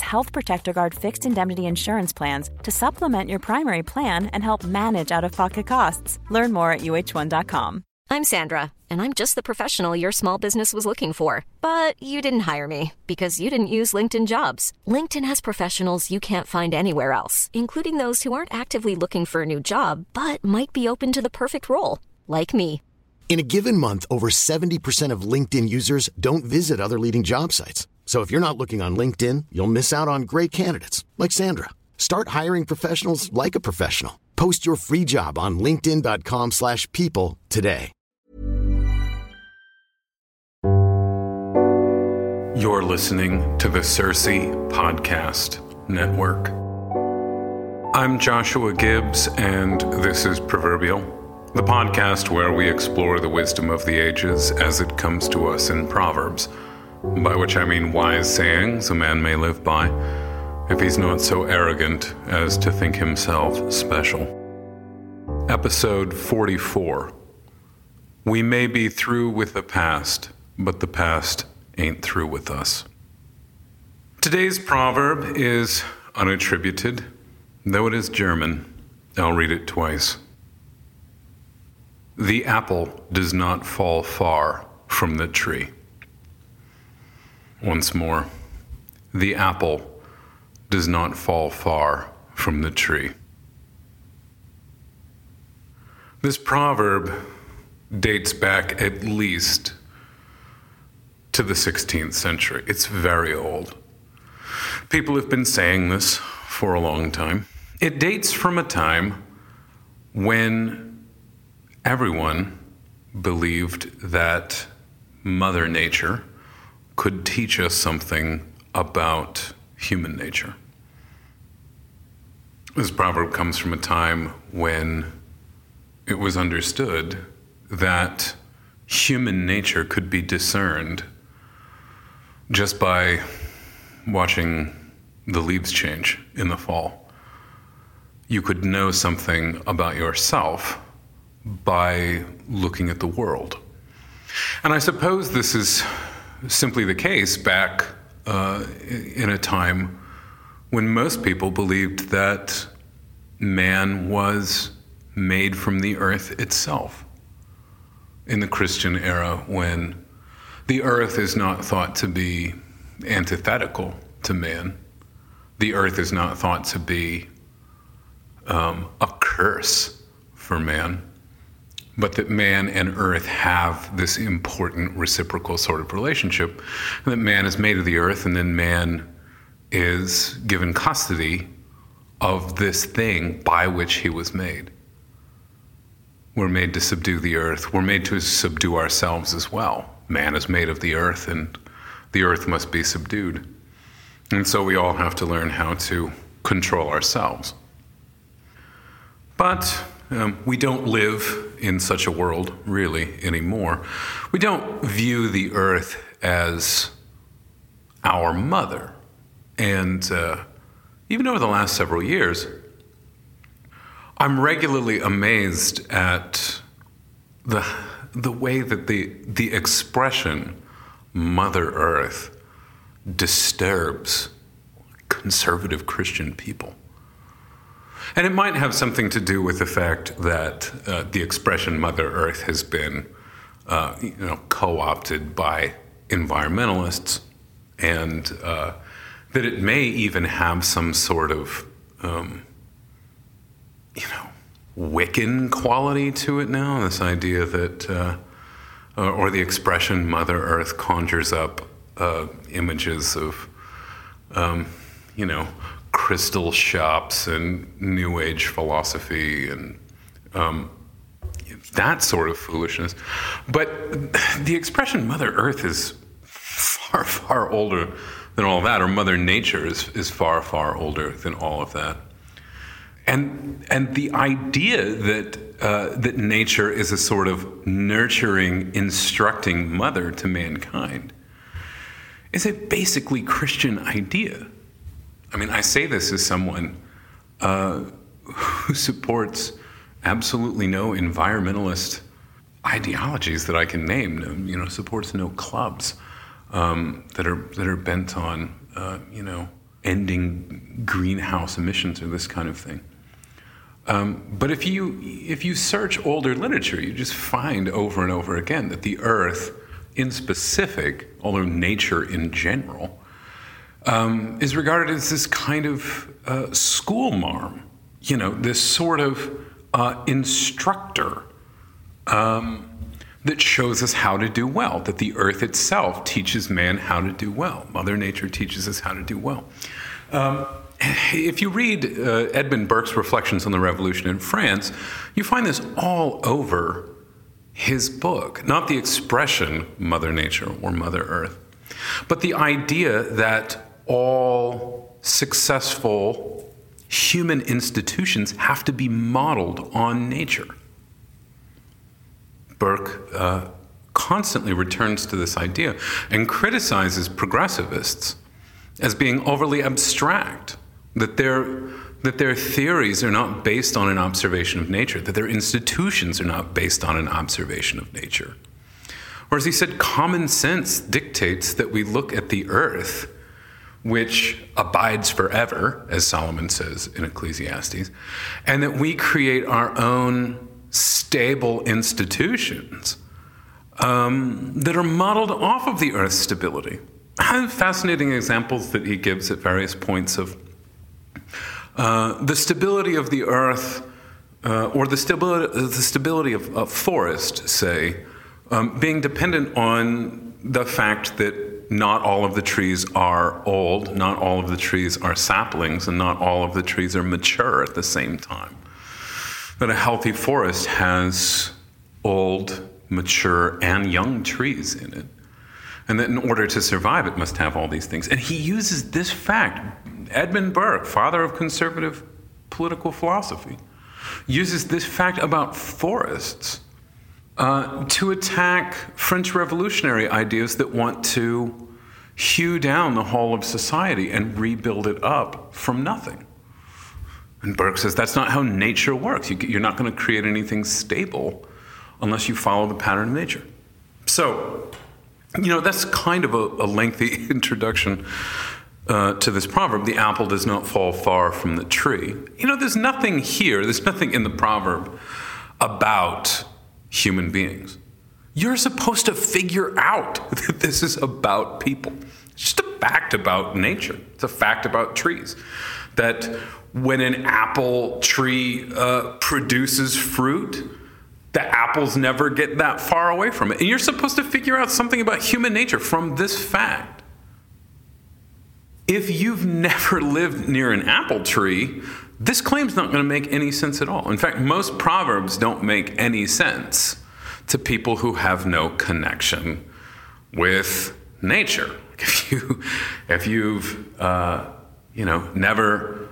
Health Protector Guard fixed indemnity insurance plans to supplement your primary plan and help manage out of pocket costs. Learn more at uhone.com. I'm Sandra, and I'm just the professional your small business was looking for. But you didn't hire me because you didn't use LinkedIn jobs. LinkedIn has professionals you can't find anywhere else, including those who aren't actively looking for a new job but might be open to the perfect role, like me. In a given month, over 70% of LinkedIn users don't visit other leading job sites. So if you're not looking on LinkedIn, you'll miss out on great candidates like Sandra. Start hiring professionals like a professional. Post your free job on linkedin.com/people today. You're listening to the CiRCE Podcast Network. I'm Joshua Gibbs, and this is Proverbial, the podcast where we explore the wisdom of the ages as it comes to us in Proverbs, by which I mean wise sayings a man may live by, if he's not so arrogant as to think himself special. Episode 44 We may be through with the past, but the past ain't through with us. Today's proverb is unattributed, though it is German. I'll read it twice. The apple does not fall far from the tree. Once more, the apple does not fall far from the tree. This proverb dates back at least to the 16th century. It's very old. People have been saying this for a long time. It dates from a time when everyone believed that Mother Nature could teach us something about human nature. This proverb comes from a time when it was understood that human nature could be discerned just by watching the leaves change in the fall. You could know something about yourself by looking at the world. And I suppose this is simply the case back uh, in a time when most people believed that man was made from the earth itself. In the Christian era, when the earth is not thought to be antithetical to man, the earth is not thought to be um, a curse for man, but that man and earth have this important reciprocal sort of relationship, and that man is made of the earth, and then man is given custody of this thing by which he was made. We're made to subdue the earth. We're made to subdue ourselves as well. Man is made of the earth, and the earth must be subdued. And so we all have to learn how to control ourselves. But um, we don't live in such a world, really, anymore. We don't view the earth as our mother. And uh, even over the last several years, I'm regularly amazed at the, the way that the, the expression Mother Earth disturbs conservative Christian people. And it might have something to do with the fact that uh, the expression Mother Earth has been uh, you know, co opted by environmentalists, and uh, that it may even have some sort of, um, you know, Wiccan quality to it now. This idea that, uh, or the expression Mother Earth conjures up uh, images of, um, you know, crystal shops and New Age philosophy and um, that sort of foolishness. But the expression Mother Earth is far, far older than all that, or Mother Nature is, is far, far older than all of that. And, and the idea that, uh, that nature is a sort of nurturing, instructing mother to mankind is a basically Christian idea. I mean, I say this as someone uh, who supports absolutely no environmentalist ideologies that I can name. You know, supports no clubs um, that are that are bent on uh, you know ending greenhouse emissions or this kind of thing. Um, but if you if you search older literature, you just find over and over again that the Earth, in specific, although nature in general, um, is regarded as this kind of uh, school marm. You know, this sort of uh, instructor um, that shows us how to do well, that the earth itself teaches man how to do well. Mother Nature teaches us how to do well. Um, if you read uh, Edmund Burke's Reflections on the Revolution in France, you find this all over his book. Not the expression Mother Nature or Mother Earth, but the idea that all successful human institutions have to be modeled on nature. Burke uh, constantly returns to this idea and criticizes progressivists as being overly abstract, that their, that their theories are not based on an observation of nature, that their institutions are not based on an observation of nature. Or as he said, common sense dictates that we look at the earth which abides forever, as Solomon says in Ecclesiastes, and that we create our own stable institutions um, that are modeled off of the Earth's stability. Fascinating examples that he gives at various points of uh, the stability of the Earth, uh, or the stability, the stability of a forest, say, um, being dependent on the fact that not all of the trees are old, not all of the trees are saplings, and not all of the trees are mature at the same time. That a healthy forest has old, mature, and young trees in it. And that in order to survive, it must have all these things. And he uses this fact. Edmund Burke, father of conservative political philosophy, uses this fact about forests uh, to attack French revolutionary ideas that want to hew down the whole of society and rebuild it up from nothing. And Burke says that's not how nature works. You, are not going to create anything stable unless you follow the pattern of nature. So, you know, that's kind of a, a lengthy introduction uh, to this proverb the apple does not fall far from the tree. You know, there's nothing here, there's nothing in the proverb about human beings. You're supposed to figure out that this is about people. It's just a fact about nature, it's a fact about trees. That when an apple tree uh, produces fruit, the apples never get that far away from it. And you're supposed to figure out something about human nature from this fact. If you've never lived near an apple tree, this claim's not going to make any sense at all. In fact, most proverbs don't make any sense to people who have no connection with nature. If you, if you've, uh, you know, never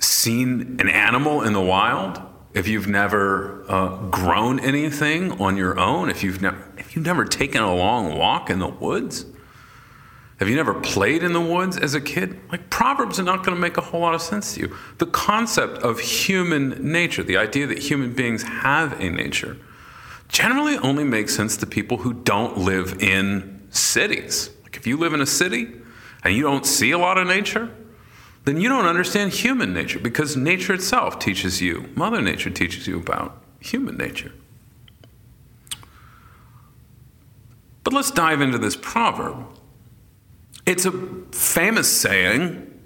seen an animal in the wild, if you've never uh, grown anything on your own, if you've never, if you've never taken a long walk in the woods, have you never played in the woods as a kid? Like, Proverbs are not going to make a whole lot of sense to you. The concept of human nature, the idea that human beings have a nature, generally only makes sense to people who don't live in cities. Like, if you live in a city and you don't see a lot of nature, then you don't understand human nature because nature itself teaches you, Mother Nature teaches you about human nature. But let's dive into this proverb. It's a famous saying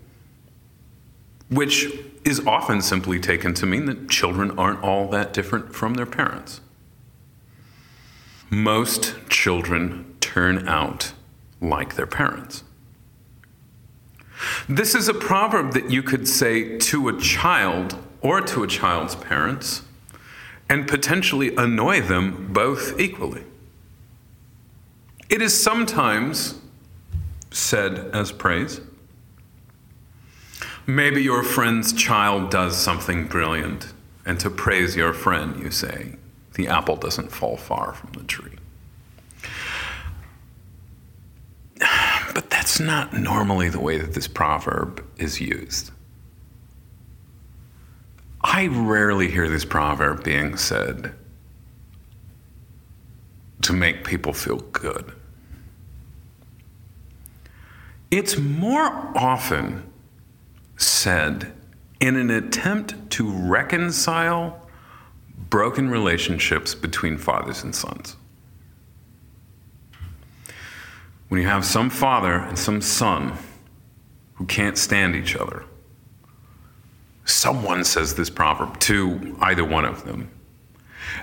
which is often simply taken to mean that children aren't all that different from their parents. Most children turn out like their parents. This is a proverb that you could say to a child or to a child's parents, and potentially annoy them both equally. It is sometimes said as praise. Maybe your friend's child does something brilliant, and to praise your friend, you say, the apple doesn't fall far from the tree. But that's not normally the way that this proverb is used. I rarely hear this proverb being said to make people feel good. It's more often said in an attempt to reconcile broken relationships between fathers and sons. When you have some father and some son who can't stand each other, someone says this proverb to either one of them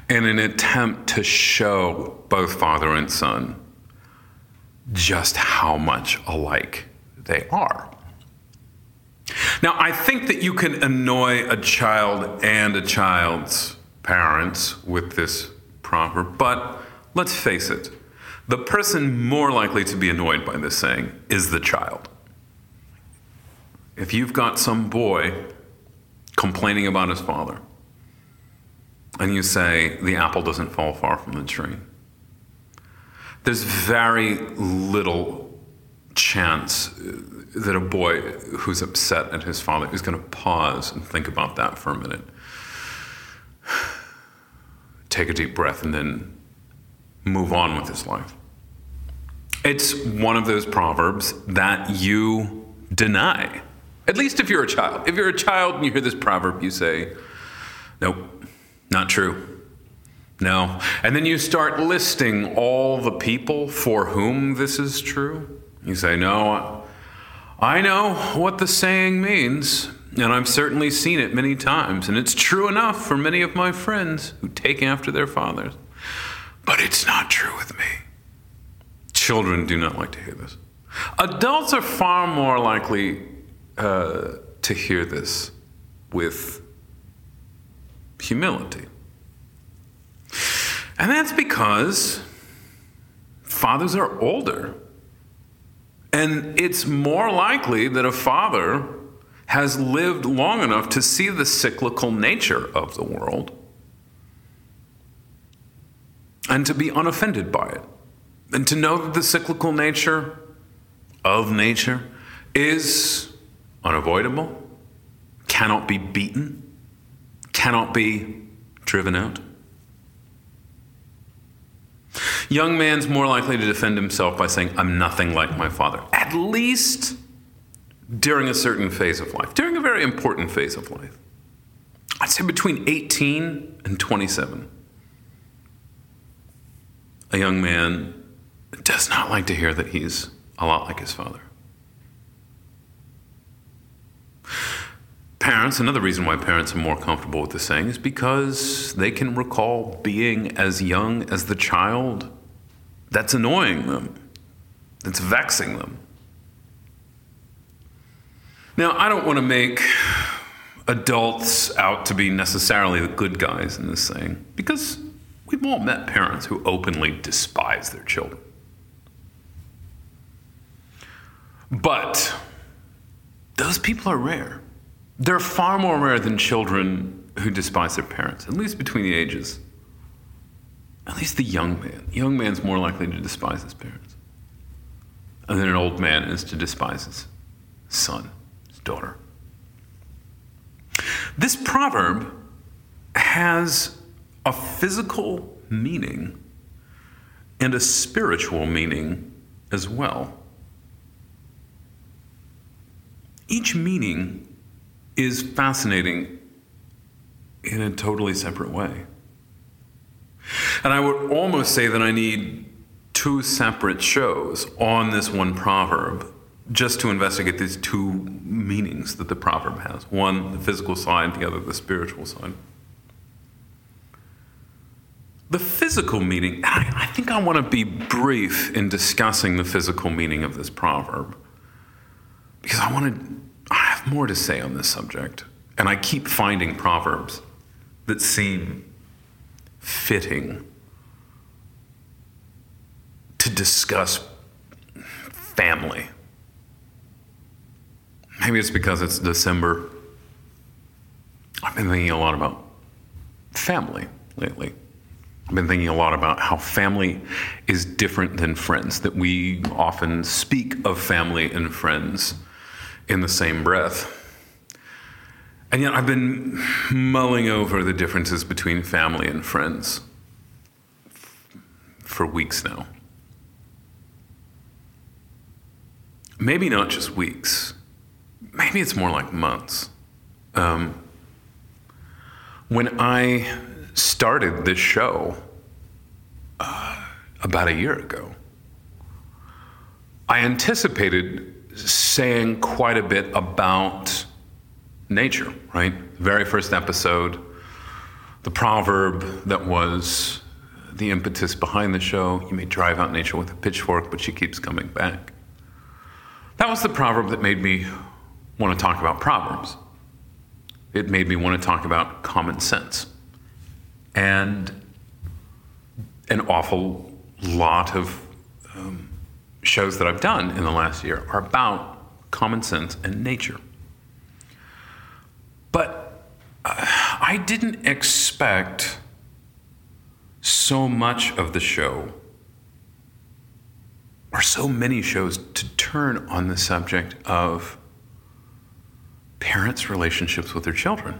in an attempt to show both father and son just how much alike they are. Now, I think that you can annoy a child and a child's parents with this proverb, but let's face it, the person more likely to be annoyed by this saying is the child. If you've got some boy complaining about his father, and you say, the apple doesn't fall far from the tree, there's very little chance uh, that a boy who's upset at his father is going to pause and think about that for a minute. Take a deep breath and then move on with his life. It's one of those proverbs that you deny. At least if you're a child. If you're a child and you hear this proverb, you say, Nope, not true. No. And then you start listing all the people for whom this is true. You say, No, I know what the saying means, and I've certainly seen it many times, and it's true enough for many of my friends who take after their fathers. But it's not true with me. Children do not like to hear this. Adults are far more likely uh, to hear this with humility. And that's because fathers are older and it's more likely that a father has lived long enough to see the cyclical nature of the world and to be unoffended by it. And to know that the cyclical nature of nature is unavoidable, cannot be beaten, cannot be driven out. Young man's more likely to defend himself by saying, I'm nothing like my father, at least during a certain phase of life, during a very important phase of life. I'd say between 18 and 27. A young man does not like to hear that he's a lot like his father. Parents, another reason why parents are more comfortable with the saying is because they can recall being as young as the child that's annoying them, that's vexing them. Now, I don't want to make adults out to be necessarily the good guys in this thing, because we've all met parents who openly despise their children. But those people are rare. They're far more rare than children who despise their parents, at least between the ages at least the young man. The Young man's more likely to despise his parents. Then an old man is to despise his son, his daughter. This proverb has a physical meaning and a spiritual meaning as well. Each meaning is fascinating in a totally separate way. And I would almost say that I need two separate shows on this one proverb just to investigate these two meanings that the proverb has one, the physical side, the other, the spiritual side. The physical meaning, I, think I want to be brief in discussing the physical meaning of this proverb because I want to, have more to say on this subject. And I keep finding proverbs that seem fitting to discuss family. Maybe it's because it's December. I've been thinking a lot about family lately. I've been thinking a lot about how family is different than friends, that we often speak of family and friends in the same breath. And yet I've been mulling over the differences between family and friends for weeks now. Maybe not just weeks, maybe it's more like months. Um, when I started this show uh, about a year ago. I anticipated saying quite a bit about nature, right? The very first episode, the proverb that was the impetus behind the show you may drive out nature with a pitchfork, but she keeps coming back. That was the proverb that made me want to talk about proverbs. It made me want to talk about common sense. And an awful lot of um, shows that I've done in the last year are about common sense and nature. But uh, I didn't expect so much of the show, or so many shows, to turn on the subject of parents' relationships with their children.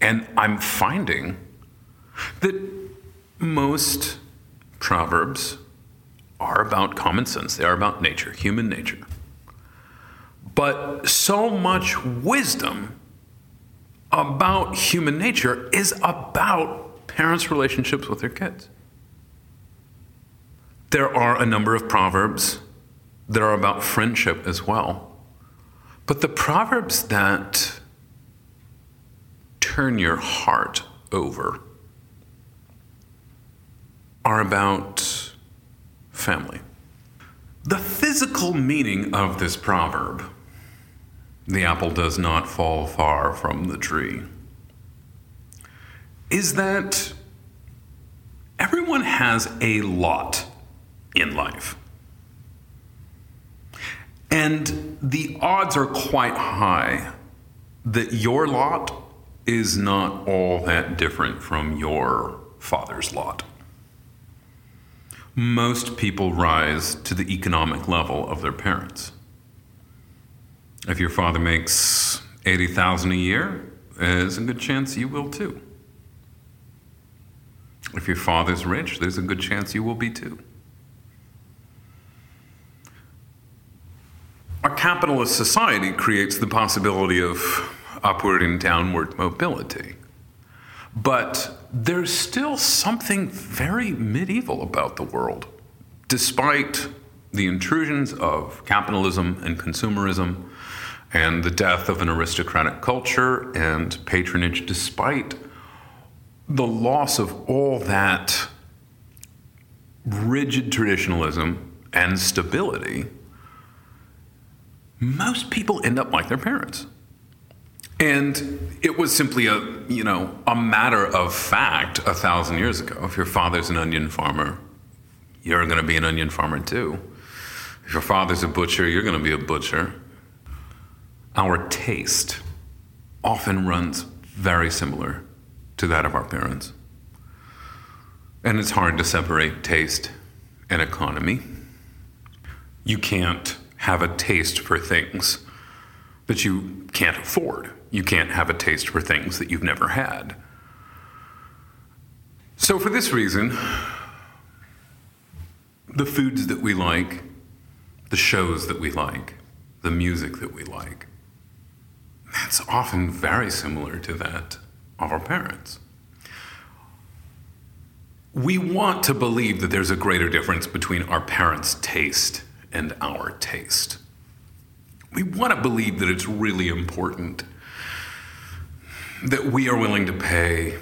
And I'm finding that most proverbs are about common sense, they are about nature, human nature. But so much wisdom about human nature is about parents' relationships with their kids. There are a number of proverbs that are about friendship as well. But the proverbs that turn your heart over are about family. The physical meaning of this proverb the apple does not fall far from the tree is that everyone has a lot in life. And the odds are quite high that your lot is not all that different from your father's lot most people rise to the economic level of their parents. If your father makes 80,000 a year, there's a good chance you will too. If your father's rich, there's a good chance you will be too. Our capitalist society creates the possibility of upward and downward mobility. But there's still something very medieval about the world, despite the intrusions of capitalism and consumerism and the death of an aristocratic culture and patronage, despite the loss of all that rigid traditionalism and stability, most people end up like their parents. And it was simply a, you know, a matter of fact a thousand years ago. If your father's an onion farmer, you're going to be an onion farmer too. If your father's a butcher, you're going to be a butcher. Our taste often runs very similar to that of our parents. And it's hard to separate taste and economy. You can't have a taste for things that you can't afford. You can't have a taste for things that you've never had. So, for this reason, the foods that we like, the shows that we like, the music that we like, that's often very similar to that of our parents. We want to believe that there's a greater difference between our parents' taste and our taste. We want to believe that it's really important that we are willing to pay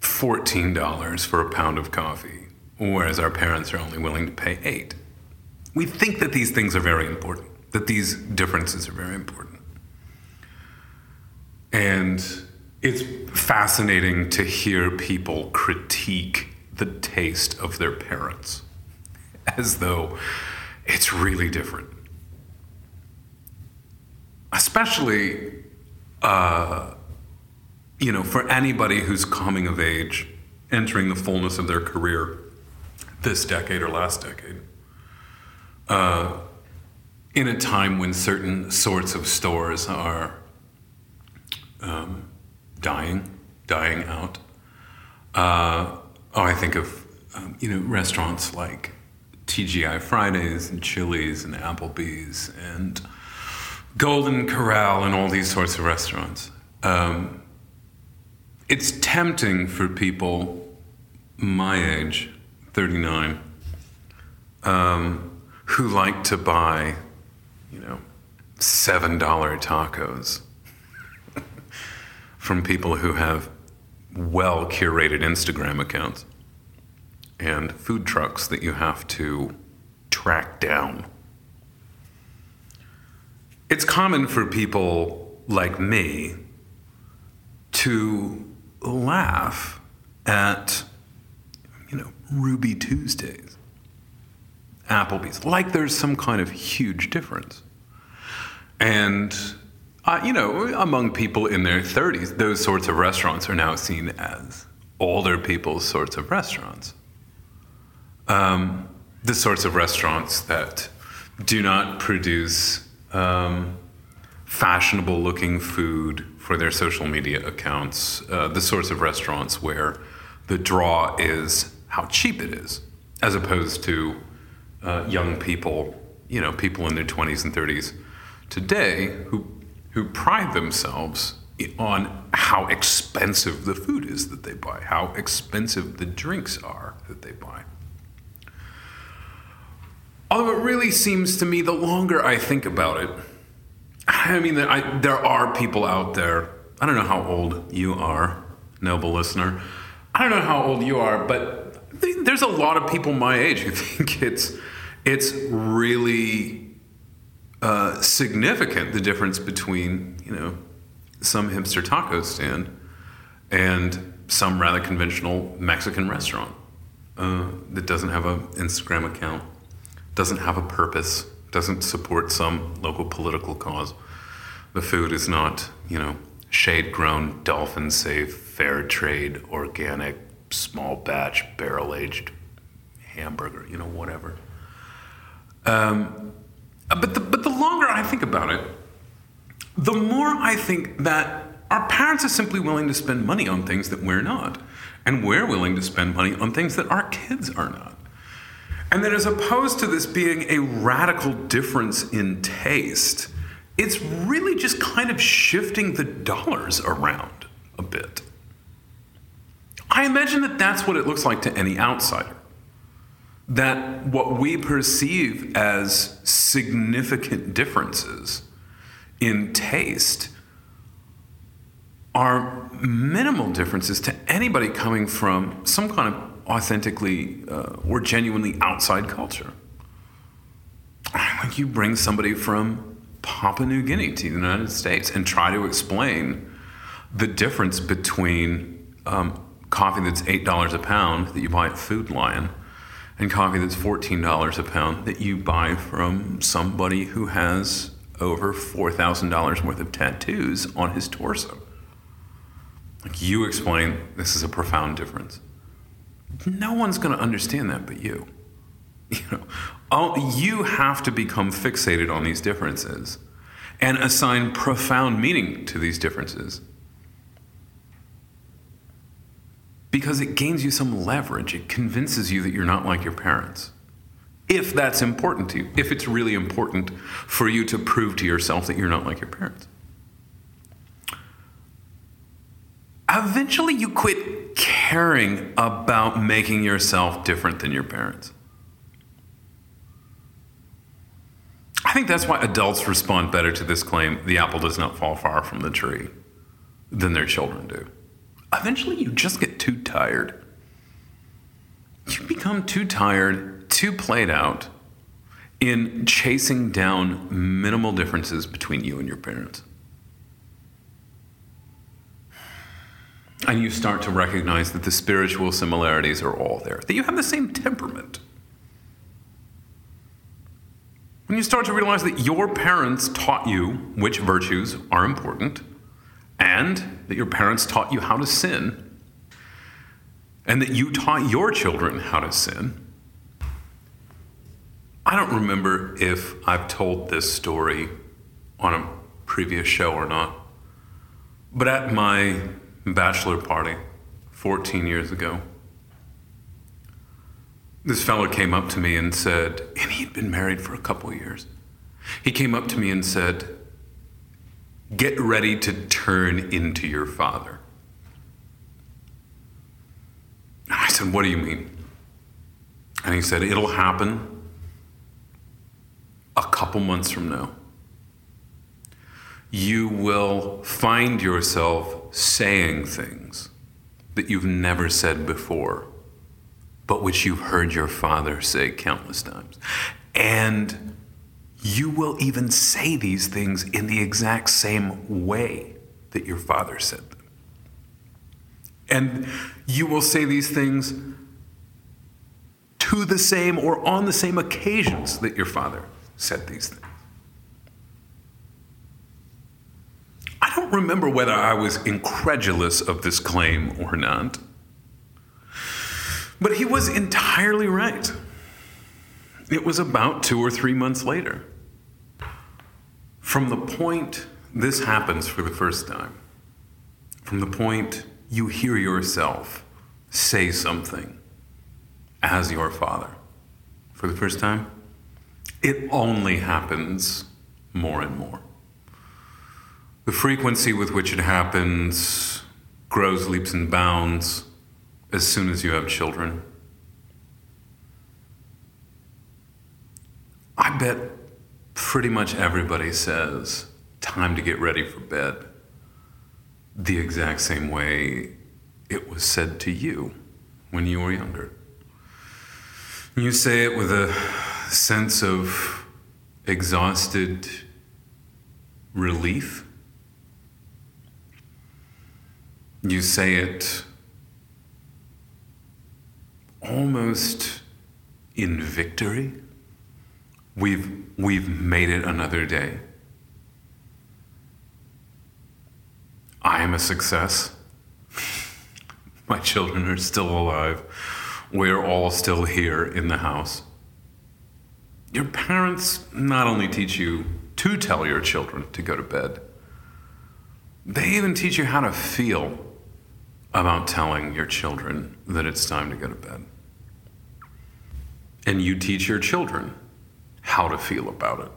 $14 for a pound of coffee, whereas our parents are only willing to pay 8. We think that these things are very important, that these differences are very important. And it's fascinating to hear people critique the taste of their parents as though it's really different. Especially, uh, you know, for anybody who's coming of age, entering the fullness of their career this decade or last decade, uh, in a time when certain sorts of stores are um, dying, dying out. Uh, oh, I think of um, you know restaurants like TGI Fridays and Chili's and Applebee's and Golden Corral and all these sorts of restaurants. Um, it's tempting for people my age, 39, um, who like to buy, you know, $7 tacos from people who have well curated Instagram accounts and food trucks that you have to track down. It's common for people like me to laugh at, you know, Ruby Tuesdays, Applebee's, like there's some kind of huge difference. And uh, you know, among people in their 30s, those sorts of restaurants are now seen as older people's sorts of restaurants. Um, the sorts of restaurants that do not produce um, fashionable looking food for their social media accounts, uh, the sorts of restaurants where the draw is how cheap it is, as opposed to uh, young people, you know, people in their 20s and 30s today who who pride themselves on how expensive the food is that they buy, how expensive the drinks are that they buy. Although it really seems to me, the longer I think about it, I mean, I, there are people out there. I don't know how old you are, noble listener. I don't know how old you are, but there's a lot of people my age who think it's it's really uh, significant the difference between you know some hipster taco stand and some rather conventional Mexican restaurant uh, that doesn't have an Instagram account, doesn't have a purpose, doesn't support some local political cause. The food is not you know shade grown, dolphin safe, fair trade, organic, small batch, barrel aged hamburger, you know whatever. Um, uh, but the, but the longer I think about it, the more I think that our parents are simply willing to spend money on things that we're not. And we're willing to spend money on things that our kids are not. And that as opposed to this being a radical difference in taste, it's really just kind of shifting the dollars around a bit. I imagine that that's what it looks like to any outsider that what we perceive as significant differences in taste are minimal differences to anybody coming from some kind of authentically uh, or genuinely outside culture. Like you bring somebody from Papua New Guinea to the United States and try to explain the difference between um, coffee that's $8 a pound that you buy at Food Lion and coffee that's $14 a pound that you buy from somebody who has over $4,000 worth of tattoos on his torso. Like you explain, this is a profound difference. No one's going to understand that but you. You know, all, you have to become fixated on these differences and assign profound meaning to these differences because it gains you some leverage. It convinces you that you're not like your parents. If that's important to you, if it's really important for you to prove to yourself that you're not like your parents. Eventually, you quit caring about making yourself different than your parents. I think that's why adults respond better to this claim the apple does not fall far from the tree than their children do eventually you just get too tired. You become too tired, too played out in chasing down minimal differences between you and your parents. And you start to recognize that the spiritual similarities are all there, that you have the same temperament. When you start to realize that your parents taught you which virtues are important, and that your parents taught you how to sin, and that you taught your children how to sin. I don't remember if I've told this story on a previous show or not, but at my bachelor party 14 years ago, this fellow came up to me and said, and he'd been married for a couple years. He came up to me and said, Get ready to turn into your father. And I said, What do you mean? And he said, It'll happen a couple months from now. You will find yourself saying things that you've never said before but which you've heard your father say countless times. And you will even say these things in the exact same way that your father said them. And you will say these things to the same or on the same occasions that your father said these things. I don't remember whether I was incredulous of this claim or not. But he was entirely right. It was about two or three months later. From the point this happens for the first time, from the point you hear yourself say something as your father for the first time, it only happens more and more. The frequency with which it happens grows leaps and bounds as soon as you have children. I bet pretty much everybody says, time to get ready for bed, the exact same way it was said to you when you were younger. You say it with a sense of exhausted relief. You say it almost in victory. We've, we've made it another day. I am a success. My children are still alive. We're all still here in the house. Your parents not only teach you to tell your children to go to bed, they even teach you how to feel about telling your children that it's time to go to bed. And you teach your children how to feel about it.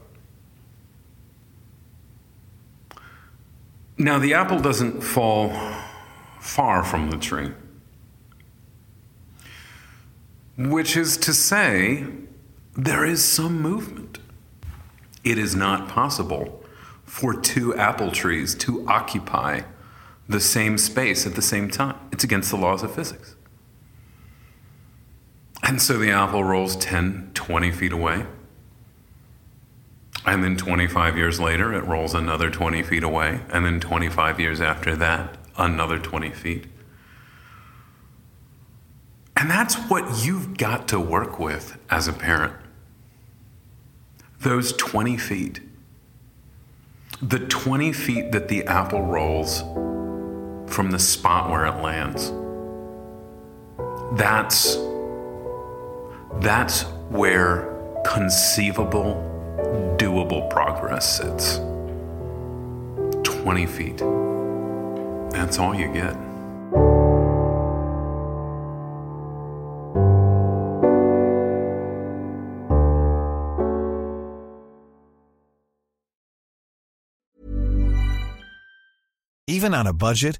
Now, the apple doesn't fall far from the tree, which is to say, there is some movement. It is not possible for two apple trees to occupy the same space at the same time. It's against the laws of physics. And so the apple rolls 10, 20 feet away. And then 25 years later, it rolls another 20 feet away. And then 25 years after that, another 20 feet. And that's what you've got to work with as a parent. Those 20 feet. The 20 feet that the apple rolls from the spot where it lands. That's that's where conceivable, doable progress sits. 20 feet. That's all you get. Even on a budget,